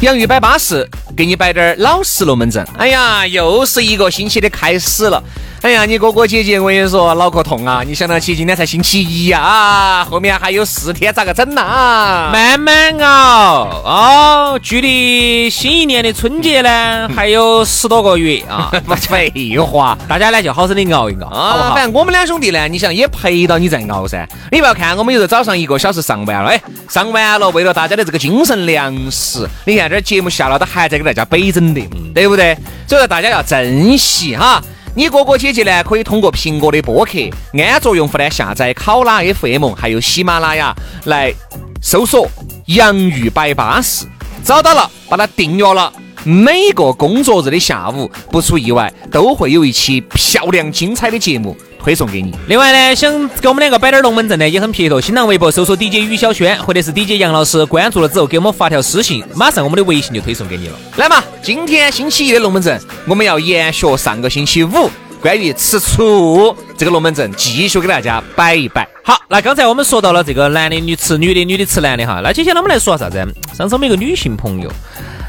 洋芋摆巴士，给你摆点儿老实龙门阵。哎呀，又是一个星期的开始了。哎呀，你哥哥姐姐，我跟你说，脑壳痛啊！你想到起今天才星期一呀，啊，后面还有四天，咋个整呐？慢慢熬哦，距离新一年的春节呢，还有十多个月啊！废话，大家呢就好生的熬一熬，好不好？反正我们两兄弟呢，你想也陪到你在熬噻。你不要看我们有时候早上一个小时上完了，哎，上完了，为了大家的这个精神粮食，你看这节目下了都还在给大家北整的，对不对？所以说大家要珍惜哈。你哥哥姐姐呢，可以通过苹果的播客安卓用户呢下载考拉 FM，还有喜马拉雅来搜索“洋芋摆巴士”，找到了，把它订阅了。每个工作日的下午，不出意外，都会有一期漂亮精彩的节目。推送给你。另外呢，想给我们两个摆点龙门阵呢，也很撇脱。新浪微博搜索 DJ 于小轩，或者是 DJ 杨老师，关注了之后给我们发条私信，马上我们的微信就推送给你了。来嘛，今天星期一的龙门阵，我们要延续上个星期五关于吃醋这个龙门阵，继续给大家摆一摆。好，那刚才我们说到了这个男的女吃女的，女的吃男的哈。那接下来我们来说啥子？上次我们一个女性朋友。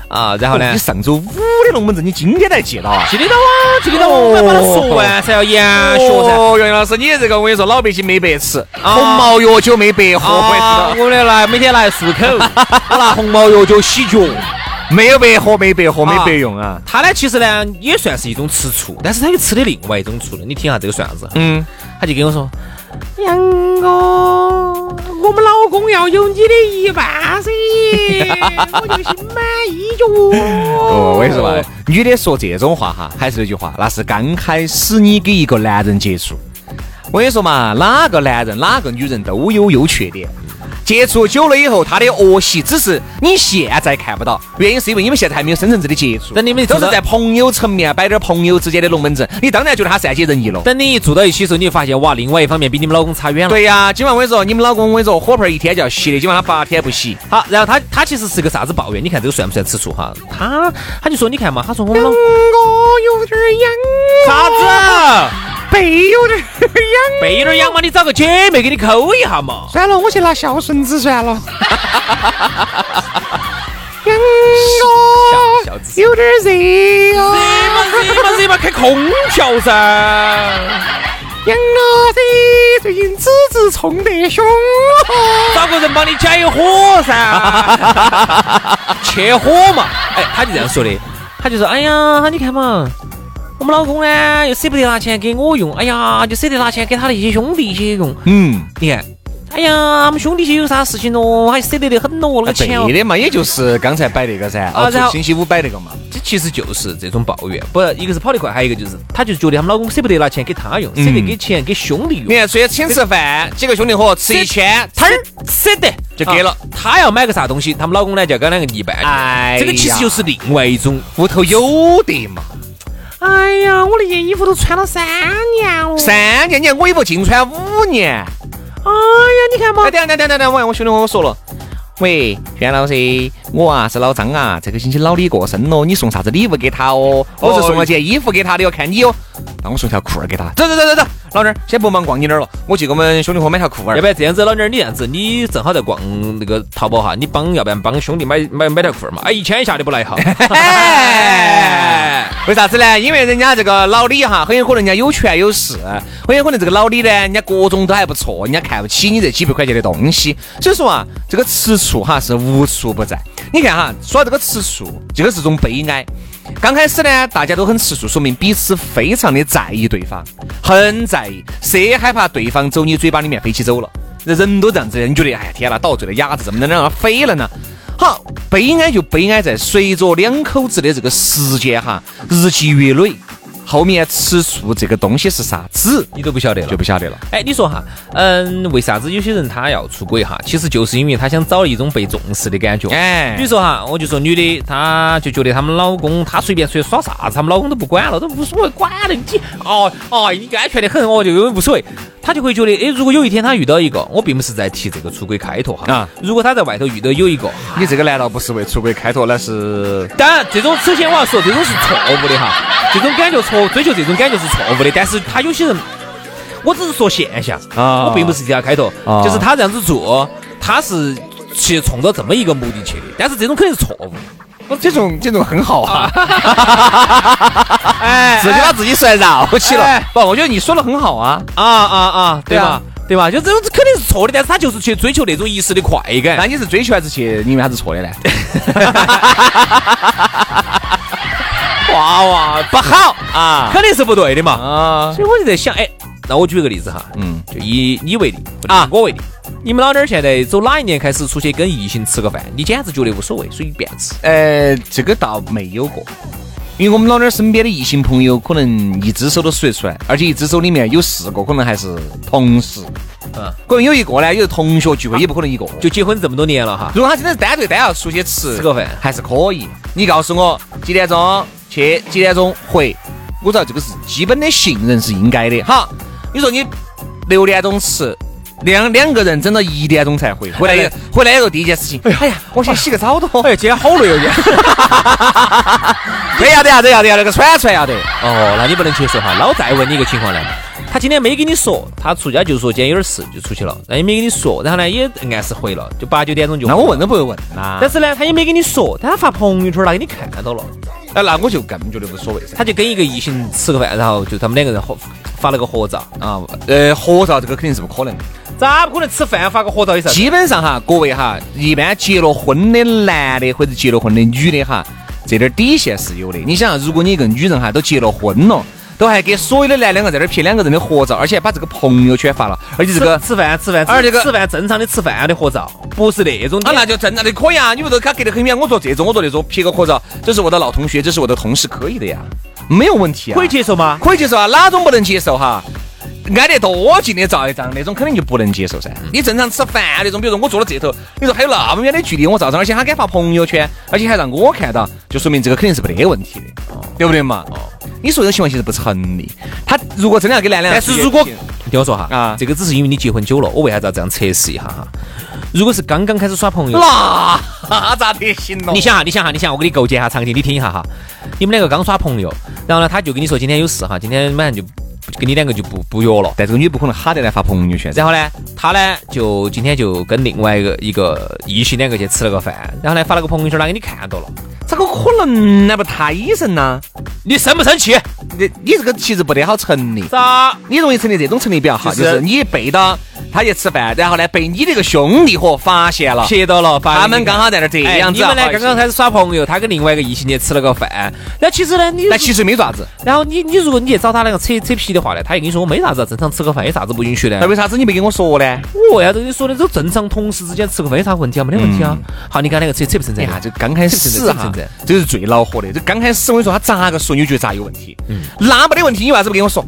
啊，然后呢？你上周五的龙门阵，你今天才记到啊？记得到啊，记得到。我要把它说完才要延续噻。哦，袁老师，你这个我跟你说，老百姓没白吃，红毛药酒没白喝，我的来每天来漱口，我拿红毛药酒洗脚，没有白喝，没白喝，没白用啊。他呢，其实呢也算是一种吃醋，但是他又吃的另外一种醋了。你听下这个算啥子？嗯，他就跟我说，杨哥。我们老公要有你的一半噻，我就心满意足。哦，我跟你说嘛，女的说这种话哈，还是那句话，那是刚开始你给一个男人接触。我跟你说嘛，哪个男人哪个女人都有优缺点。接触久了以后，他的恶习只是你现在看不到，原因是因为你们现在还没有深层次的接触。等你们都是在朋友层面摆点朋友之间的龙门阵，你当然觉得他善解人意了。等你一住到一起的时候，你就发现哇，另外一方面比你们老公差远了。对呀，今晚我跟你说，你们老公我跟你说，火盆一天就要洗的，今晚他八天不洗。好，然后他他其实是个啥子抱怨？你看这个算不算吃醋哈？他他就说你看嘛，他说我们老公有点痒，啥子？背有点痒，背有点痒嘛，你找个姐妹给你抠一下嘛。算了，我去拿孝顺子算了。痒哦，有点热啊，热嘛热嘛热嘛，开空调噻。痒啊噻，最近子子冲得凶，找个人帮你解火噻，切火嘛。哎，他就这样说的，他就说，哎呀，你看嘛。我们老公呢，又舍不得拿钱给我用，哎呀，就舍得拿钱给他那些兄弟些用。嗯，你看，哎呀，我们兄弟些有啥事情咯，还舍得得很咯，那个钱。对的嘛，也就是刚才摆那个噻，啊，然后星期五摆那个嘛。这其实就是这种抱怨，不，一个是跑得快，还有一个就是，他就觉得他们老公舍不得拿钱给他用，舍得给钱给兄弟用。你看，出去请吃饭，几个兄弟伙吃一千，他舍得就给了。他要买个啥东西，他们老公呢就要跟两个一半。哎，这个其实就是另外一种屋头有的嘛。哎呀，我那件衣服都穿了三年了。三年，你看我衣服净穿五年。哎呀，你看嘛。等等等等等，我我兄弟跟我说了，喂，袁老师，我啊是老张啊，这个星期老李过生了，你送啥子礼物给他哦？我是送了件衣服给他的，要看你哦。那我送条裤儿给他。走走走走走，老弟儿，先不忙逛你那儿了，我去给我们兄弟伙买条裤儿。要不然这样子，老弟儿，你这样子，你正好在逛那个淘宝哈，你帮，要不然帮兄弟买买买条裤儿嘛？哎，一千以下的不来哈。为啥子呢？因为人家这个老李哈，很有可能人家有权有势，很有可能这个老李呢，人家各种都还不错，人家看不起你这几百块钱的东西。所以说啊，这个吃醋哈是无处不在。你看哈，说到这个吃醋，这个是种悲哀。刚开始呢，大家都很吃醋，说明彼此非常的在意对方，很在意，谁害怕对方走你嘴巴里面飞起走了？人都这样子的，你觉得哎呀天哪，倒罪的鸭子怎么能让它飞了呢？好，悲哀就悲哀在随着两口子的这个时间哈日积月累，后面吃醋这个东西是啥子，你都不晓得了，就不晓得了。哎，你说哈，嗯，为啥子有些人他要出轨哈？其实就是因为他想找一种被重视的感觉。哎，比如说哈，我就说女的，她就觉得他们老公，她随便出去耍啥子，他们老公都不管了，都无所谓，管了你，哦哦，你安全的很，我就无所谓。她就会觉得，哎，如果有一天她遇到一个，我并不是在提这个出轨开脱哈。啊，如果她在外头遇到有一个，你这个难道不是为出轨开脱？那是当然，这种首先我要说，这种是错误的哈。这种感觉错，追求这种感觉是错误的。但是他有些人，我只是说现象啊，我并不是替他开头，就是他这样子做，他是去冲着这么一个目的去的。但是这种肯定是错误。我这种这种很好啊，哎，自己把自己算绕起了。不，我觉得你说的很好啊，啊啊啊，对吧？对吧？就这种肯定是错的，但是他就是去追求那种一时的快感。那你是追求还是去？你为啥子错的呢？娃娃不好啊，肯定是不对的嘛啊。所以我就在想，哎，那我举个例子哈，嗯，就以你为例啊，我为例，你们老点儿现在走哪一年开始出去跟异性吃个饭？你简直觉得无所谓，随便吃。呃，这个倒没有过，因为我们老点儿身边的异性朋友，可能一只手都数得出来，而且一只手里面有四个，可能还是同事。嗯，可能有一个呢，有同学聚会，也不可能一个。就结婚这么多年了哈，如果他真的是单对单要出去吃吃个饭，还是可以。你告诉我几点钟？去几点钟回？我知道这个是基本的信任是应该的。哈，你说你六点钟吃，两两个人整到一点钟才回，回来回来以后第一件事情，哎呀，我先洗个澡都，哎呀，今天好累哦，这要得要得要得要那个喘出来要得。哦，那你不能接受哈。那我再问你一个情况呢？他今天没跟你说，他出家就是说今天有点事就出去了，那也没跟你说，然后呢也按时回了，就八九点钟就。那我问都不会问啊。但是呢，他也没跟你说，但他发朋友圈了，给你看到了。哎，那我就更觉得无所谓噻。他就跟一个异性吃个饭，然后就他们两个人合发了个合照啊。呃，合照这个肯定是不可能的。咋不可能吃饭发个合照的？基本上哈，各位哈，一般结了婚的男的或者结了婚的女的哈，这点底线是有的。你想，如果你一个女人哈都结了婚了。都还给所有的男两个在那儿拍两个人的合照，而且还把这个朋友圈发了，而且这个吃饭吃饭，而这个吃饭正常的吃饭的合照，不是那种啊，那就正常的可以啊。你不说他隔得很远，我说这种，我说那种拍个合照，这是我的老同学，这是我的同事，可以的呀，没有问题啊，可以接受吗？可以接受啊，哪种不能接受哈？挨得多近的照一张，那种肯定就不能接受噻。你正常吃饭。那种，比如说我坐到这头，你说还有那么远的距离，我照张，而且他敢发朋友圈，而且还让我看到，就说明这个肯定是没得问题的，对不对嘛？哦，你说这种情况其实不成立。他如果真的要跟男的，但是如果听我说哈，啊，这个只是因为你结婚久了，我为啥子要这样测试一下哈？如果是刚刚开始耍朋友，那咋得行了？你想哈，你想哈，你想，我给你构建一下场景，你听一下哈。你们两个刚耍朋友，然后呢，他就跟你说今天有事哈，今天马上就。跟你两个就不不约了，但这个女不可能哈得来发朋友圈。然后呢，他呢就今天就跟另外一个一个异性两个去吃了个饭，然后呢发了个朋友圈，他给你看到了，咋个可能？那不太神呢？你生不生气？你你这个其实不得好成立。咋？你容易成立这种成立比较好，就是你背到。他去吃饭，然后呢，被你那个兄弟伙发现了，拍到了，他们刚好在那这样子。你们呢，刚刚开始耍朋友，他跟另外一个异性去吃了个饭。那其实呢，你那其实没爪子。然后你你如果你去找他那个扯扯皮的话呢，他又跟你说我没啥子，正常吃个饭有啥子不允许的？那为啥子你没跟我说呢？我为啥子跟你说的？这正常同事之间吃个饭有啥问题啊？没得问题啊。好，你跟那个扯扯不成这样？就刚开始哈，这是最恼火的。这刚开始我跟你说，他咋个说你就觉得咋有问题？嗯，那没得问题，你为啥子不跟我说？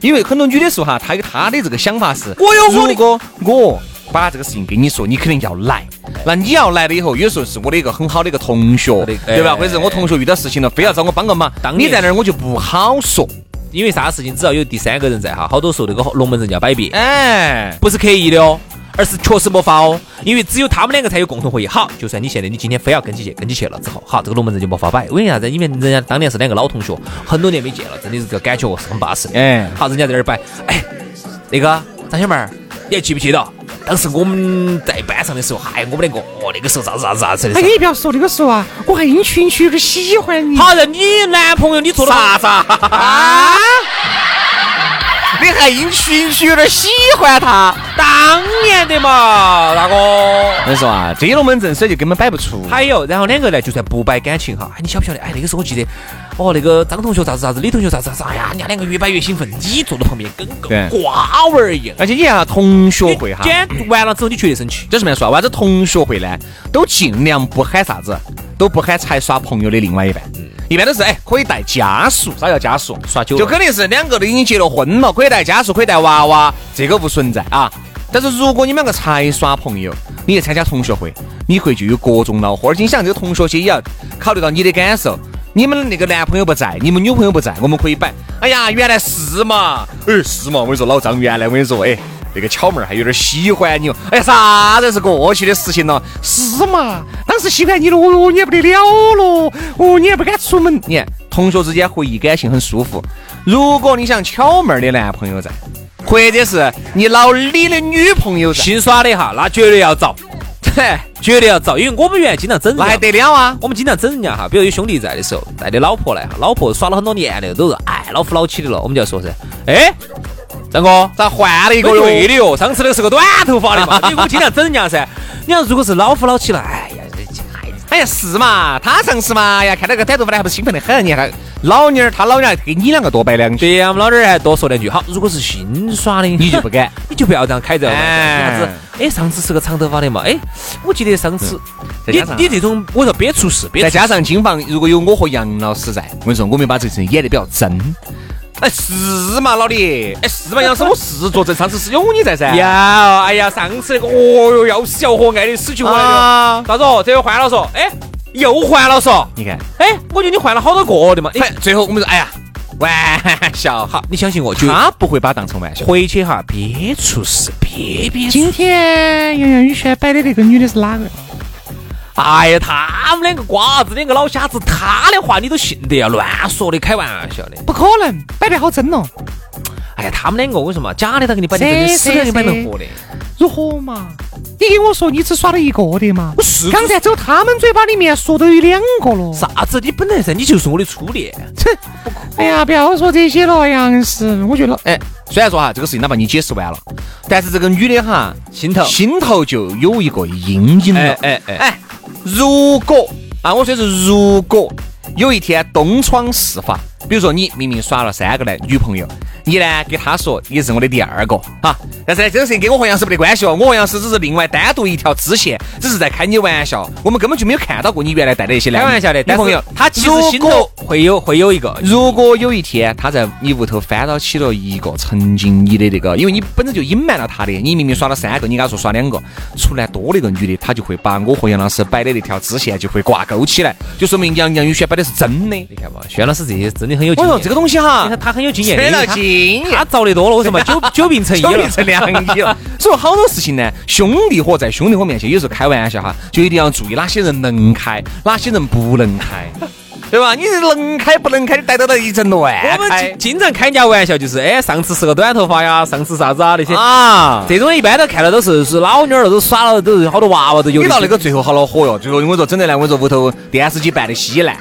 因为很多女的说哈，她有她的这个想法是，我有如果我把这个事情跟你说，你肯定要来。那你要来了以后，有时候是我的一个很好的一个同学，对吧？或者是我同学遇到事情了，非要找我帮个忙，当你在那儿我就不好说。因为啥事情只要有第三个人在哈，好多时候那个龙门阵就要摆别。哎，不是刻意的哦。而是确实没法哦，因为只有他们两个才有共同回忆。好，就算你现在你今天非要跟起去，跟起去了之后，好，这个龙门阵就没法摆。为啥子？因为人家当年是两个老同学，很多年没见了，真的是这个感觉是很巴适。哎，好，人家在那儿摆。哎，那个张小妹儿，你还记不记得当时我们在班上的时候？嗨，我们两个哦，那个时候咋子咋子咋子的。哎，你不要说那个时候啊，我还因群群有点喜欢你。好，让你男朋友你做了啥子啊？你还因群群有点喜欢他？当年的嘛，大哥。我跟你说啊，这龙门阵所以就根本摆不出。还有，然后两个呢，就算不摆感情哈，哎，你晓不晓得？哎，那个时候我记得，哦，那个张同学咋子咋子，李同学咋子咋子，哎呀，人家两个越摆越兴奋，你坐在旁边跟个瓜娃儿一样。而且你看同学会哈，完了之后你绝对生气。这是么说？为啥子同学会呢？都尽量不喊啥子，都不喊才耍朋友的另外一半。一般都是哎可以带家属，啥叫家属？耍久了就肯定是两个都已经结了婚了，可以带家属，可以带娃娃，这个不存在啊。但是如果你们两个才耍朋友，你去参加同学会，你会就有各种恼火，而且你想这个同学些也要考虑到你的感受。你们那个男朋友不在，你们女朋友不在，我们可以摆。哎呀，原来是嘛，哎是嘛，我跟你说，老张原来我跟你说，哎。那个巧妹儿还有点喜欢你哦，哎呀，啥子是过去的事情了？是嘛？当时喜欢你了，哦，你也不得了了，哦，你也不敢出门。你看，同学之间回忆感情很舒服。如果你想巧妹儿的男朋友在，或者是你老李的女朋友在，新耍的哈，那绝对要遭，绝对要遭，因为我们原来经常整人还得了啊？我们经常整人家哈，比如有兄弟在的时候，带的老婆来哈，老婆耍了很多年的，都是哎老夫老妻的了，我们就要说噻，哎。张哥，咋换了一个哟？对的哟，上次那个是个短头发的嘛，你我经常整人家噻。你看，如果是老夫老妻了，哎呀，哎呀是嘛，他上次嘛呀，看到个短头发的还不是兴奋得很？你看老妞儿，他老娘还给你两个多摆两句，对呀，我们老妞儿还多说两句。好，如果是新耍的，你就不敢，你就不要这样开这玩笑。啥子？哎，上次是个长头发的嘛？哎，我记得上次你你这种，我说别出事，再加上金房如果有我和杨老师在，我跟你说，我们把这事演得比较真。哎，是嘛，老李？哎，是嘛，杨师，我是作证，上次是有你在噻。有，哎呀，上次那个，哦哟，要死要活，爱的死去活来的。啥子哦？这回换了说，哎，又换了说。你看，哎，我觉得你换了好多个的嘛。哎最后我们说，哎呀，玩 笑，好，你相信我，他不会把当成玩笑。回去哈，别出事，别别。今天杨洋宇轩摆的那个女的是哪个？哎呀，他们两个瓜子，两个老瞎子，他的话你都信得呀？乱说的，开玩笑的，不可能，摆得好真哦。哎呀，他们两个，我跟你说嘛，假的他给你摆的真，死的给你摆成活的，如何嘛？你给我说你只耍了一个的嘛？我是刚才走他们嘴巴里面说都有两个了。啥子？你本来噻，你就是我的初恋。切！哎呀，不要说这些了，杨氏，我觉得，哎，虽然说哈，这个事情哪怕你解释完了，但是这个女的哈，心头心头就有一个阴影了。哎哎哎哎。如果啊，我说是如果有一天东窗事发，比如说你明明耍了三个的女朋友。你呢？给他说你是我的第二个哈，但是呢，这个事情跟我和杨师没得关系哦。我和杨师只是另外单独一条支线，只是在开你玩笑。我们根本就没有看到过你原来带的一些开玩笑的女朋友。他其实心头会有会有一个。如果有一天他在你屋头翻到起了一个曾经你的那个，因为你本身就隐瞒了他的，你明明耍了三个，你跟他说耍两个，出来多了一个女的，他就会把我和杨老师摆的那条支线就会挂钩起来，就说明杨杨宇轩摆的是真的。你看嘛，轩老师这些真的很有经验。我说这个东西哈，他很有经验，扯到经验，他遭的多了，我说嘛久久病成医了？久病成良医了。所以好多事情呢，兄弟伙在兄弟伙面前有时候开玩笑哈，就一定要注意哪些人能开，哪些人不能开，对吧？你能开不能开，你带到了一阵乱开。我们经常开人家玩笑，就是哎，上次是个短头发呀，上次啥子啊那些啊，这种一般都看到都是是老妞儿都耍了，都是好多娃娃都有。你到那个最后好恼火哟，最后我说整的来，我说屋头电视机办的稀烂。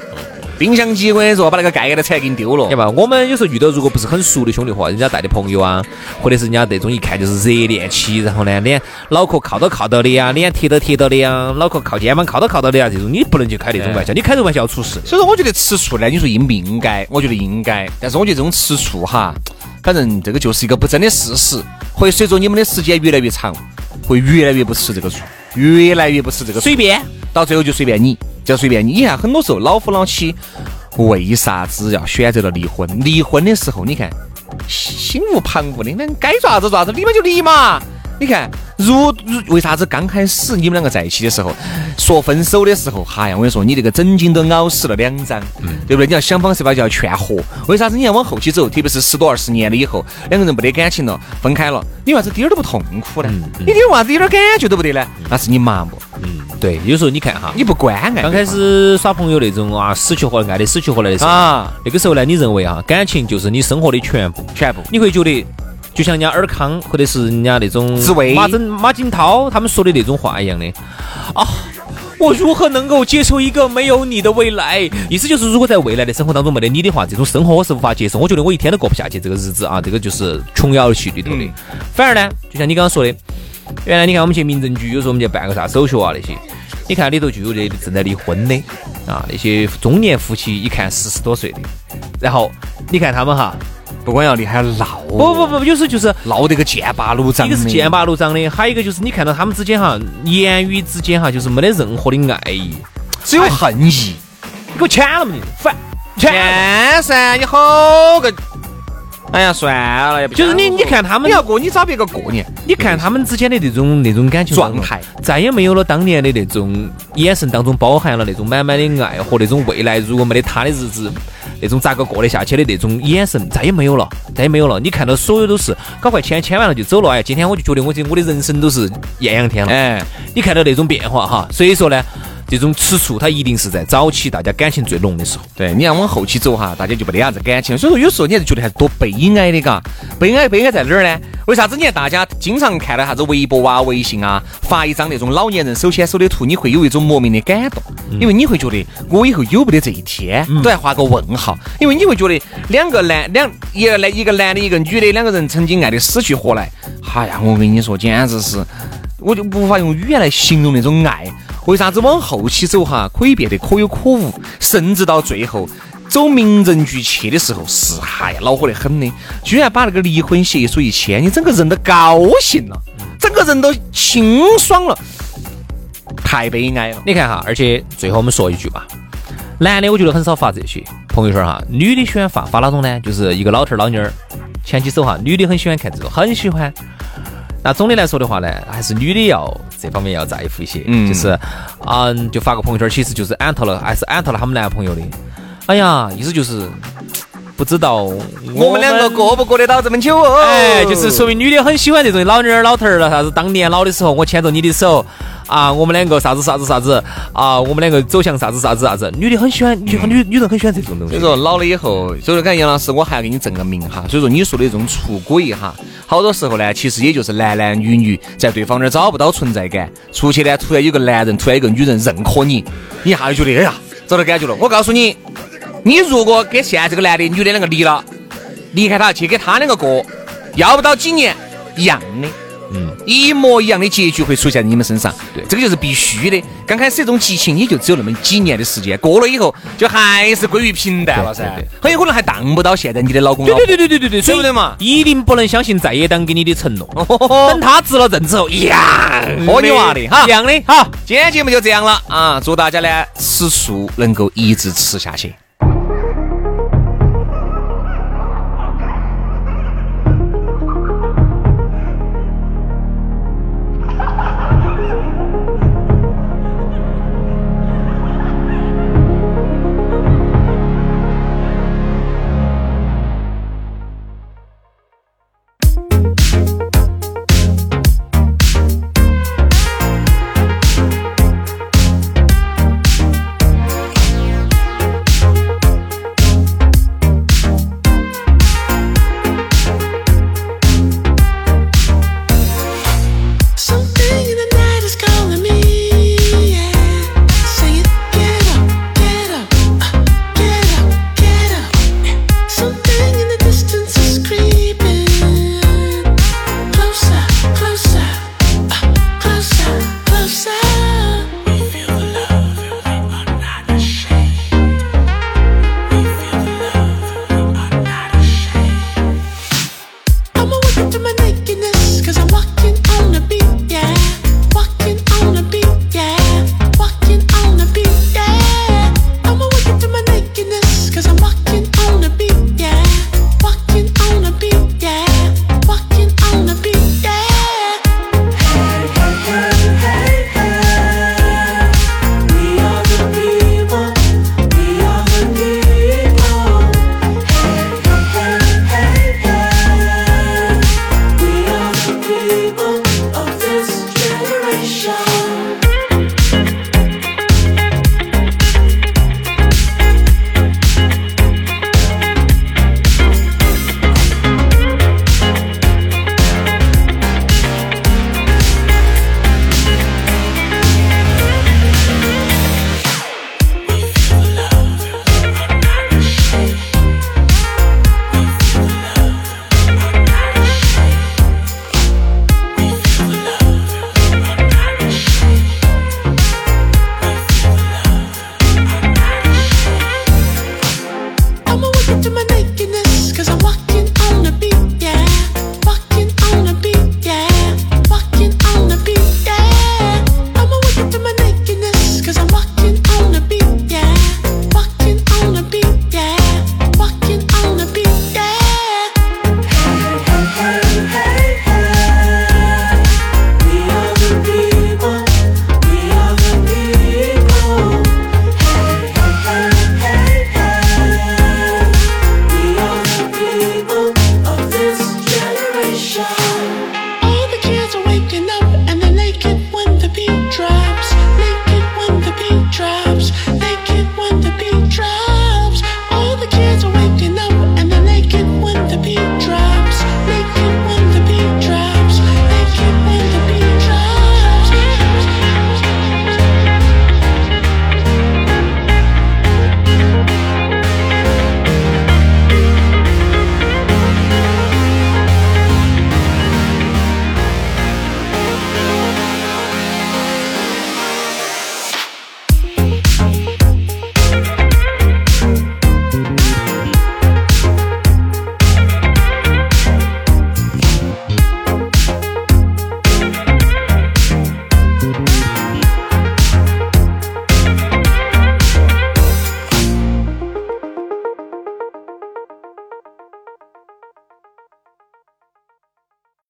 冰箱机，我跟你说，把那个盖盖的铲给你丢了。对吧？我们有时候遇到如果不是很熟的兄弟伙，人家带的朋友啊，或者是人家那种一看就是热恋期，然后呢，脸脑壳靠到靠到的呀，脸贴到贴到的呀，脑壳靠肩膀靠到靠到的呀，这种你不能去开那种玩笑，你开这种玩笑要出事。所以说，我觉得吃醋呢，你说应不应该？我觉得应该。但是我觉得这种吃醋哈，反正这个就是一个不争的事实，会随着你们的时间越来越长，会越来越不吃这个醋，越来越不吃这个。随便，到最后就随便你，就随便你。你看，很多时候老夫老妻。为啥子要选择了离婚？离婚的时候，你看心无旁骛的，那该做啥子做啥子，离嘛就离嘛。你看，如如为啥子刚开始你们两个在一起的时候，说分手的时候，哈呀，我跟你说，你这个枕巾都咬死了两张，对不对？你要想方设法就要劝和。为啥子你要往后期走？特别是十多二十年了以后，两个人没得感情了，分开了，你为啥子点儿都不痛苦呢？你为啥子一点感觉都不得呢？那是你麻木。嗯，对，有时候你看哈，你不关爱。刚开始耍朋友那种啊，死去活来，爱的死去活来的时候啊，那个时候呢，你认为啊，感情就是你生活的全部，全部，你会觉得。就像人家尔康或者是人家那种、马振、马景涛他们说的那种话一样的啊，我如何能够接受一个没有你的未来？意思就是，如果在未来的生活当中没得你的话，这种生活我是无法接受。我觉得我一天都过不下去，这个日子啊，这个就是琼瑶戏里头的。反而呢，就像你刚刚说的，原来你看我们去民政局，有时候我们去办个啥手续啊那些，你看里头就有这正在离婚的啊，那些中年夫妻，一看四十多岁的，然后你看他们哈。不光要离，还要闹。不不不，有时候就是闹得个剑拔弩张。一个是剑拔弩张的，还有一个就是你看到他们之间哈，言语之间哈，就是没得任何的爱意，只有恨意。你给我签了嘛你，烦！签噻，你好个，哎呀，算了，也不就是你，你看他们你，要过，你找别个过年。你看他们之间的那种那种感情状态，再也没有了当年的那种眼神当中包含了那种满满的爱和那种未来如果没得他的日子，那种咋个过得下去的那种眼神，再也没有了，再也没有了。你看到所有都是搞快签签完了就走了，哎，今天我就觉得我这我的人生都是艳阳天了。哎，你看到那种变化哈，所以说呢。这种吃醋，它一定是在早期大家感情最浓的时候。对，你要往后期走哈，大家就没得啥子感情。所以说，有时候你还是觉得还是多悲哀的，嘎。悲哀悲哀在哪儿呢？为啥子？你看大家经常看到啥子微博啊、微信啊，发一张那种老年人手牵手的图，你会有一种莫名的感动，因为你会觉得我以后有不得这一天，都要画个问号。因为你会觉得两个男两一个男一个男的，一个女的，两个人曾经爱的死去活来。哎呀，我跟你说，简直是，我就无法用语言来形容那种爱。为啥子往后期走哈，可以变得可有可无，甚至到最后走民政局去的时候，是嗨恼火得很的，居然把那个离婚协议书一签，你整个人都高兴了，整个人都清爽了，太悲哀了。你看哈，而且最后我们说一句吧，男的我觉得很少发这些朋友圈哈，女的喜欢发发哪种呢？就是一个老头儿老妞儿牵起手哈，女的很喜欢看这种，很喜欢。那总的来说的话呢，还是女的要这方面要在乎一些，嗯，就是，嗯，就发个朋友圈，其实就是安特了，还是安特了他们男朋友的。哎呀，意思就是不知道我们两个过不过得到这么久哦？哎，就是说明女的很喜欢这种老妞儿老头儿了，啥子当年老的时候我牵着你的手。啊，我们两个啥子啥子啥子啊，我们两个走向啥子啥子啥子，女的很喜欢，女女女人很喜欢这种东西。所以说老了以后，所以说，看杨老师，我还要给你证个名哈。所以说你说的这种出轨哈，好多时候呢，其实也就是男男女女在对方那儿找不到存在感，出去呢，突然有个男人，突然有个女人认可你，你一下就觉得哎呀，找到感觉了。我告诉你，你如果跟现在这个男的、女的两个离了，离开他去跟他两个过，要不到几年一样的。嗯，一模一样的结局会出现在你们身上，对，这个就是必须的。刚开始这种激情也就只有那么几年的时间，过了以后就还是归于平淡了噻，很有可能还当不到现在你的老公。对对对对对对对，对不对嘛？一定不能相信在野党给你的承诺，等他执了政之后一样，喝你娃的哈，一样的。好，今天节目就这样了啊！祝大家呢吃素能够一直吃下去。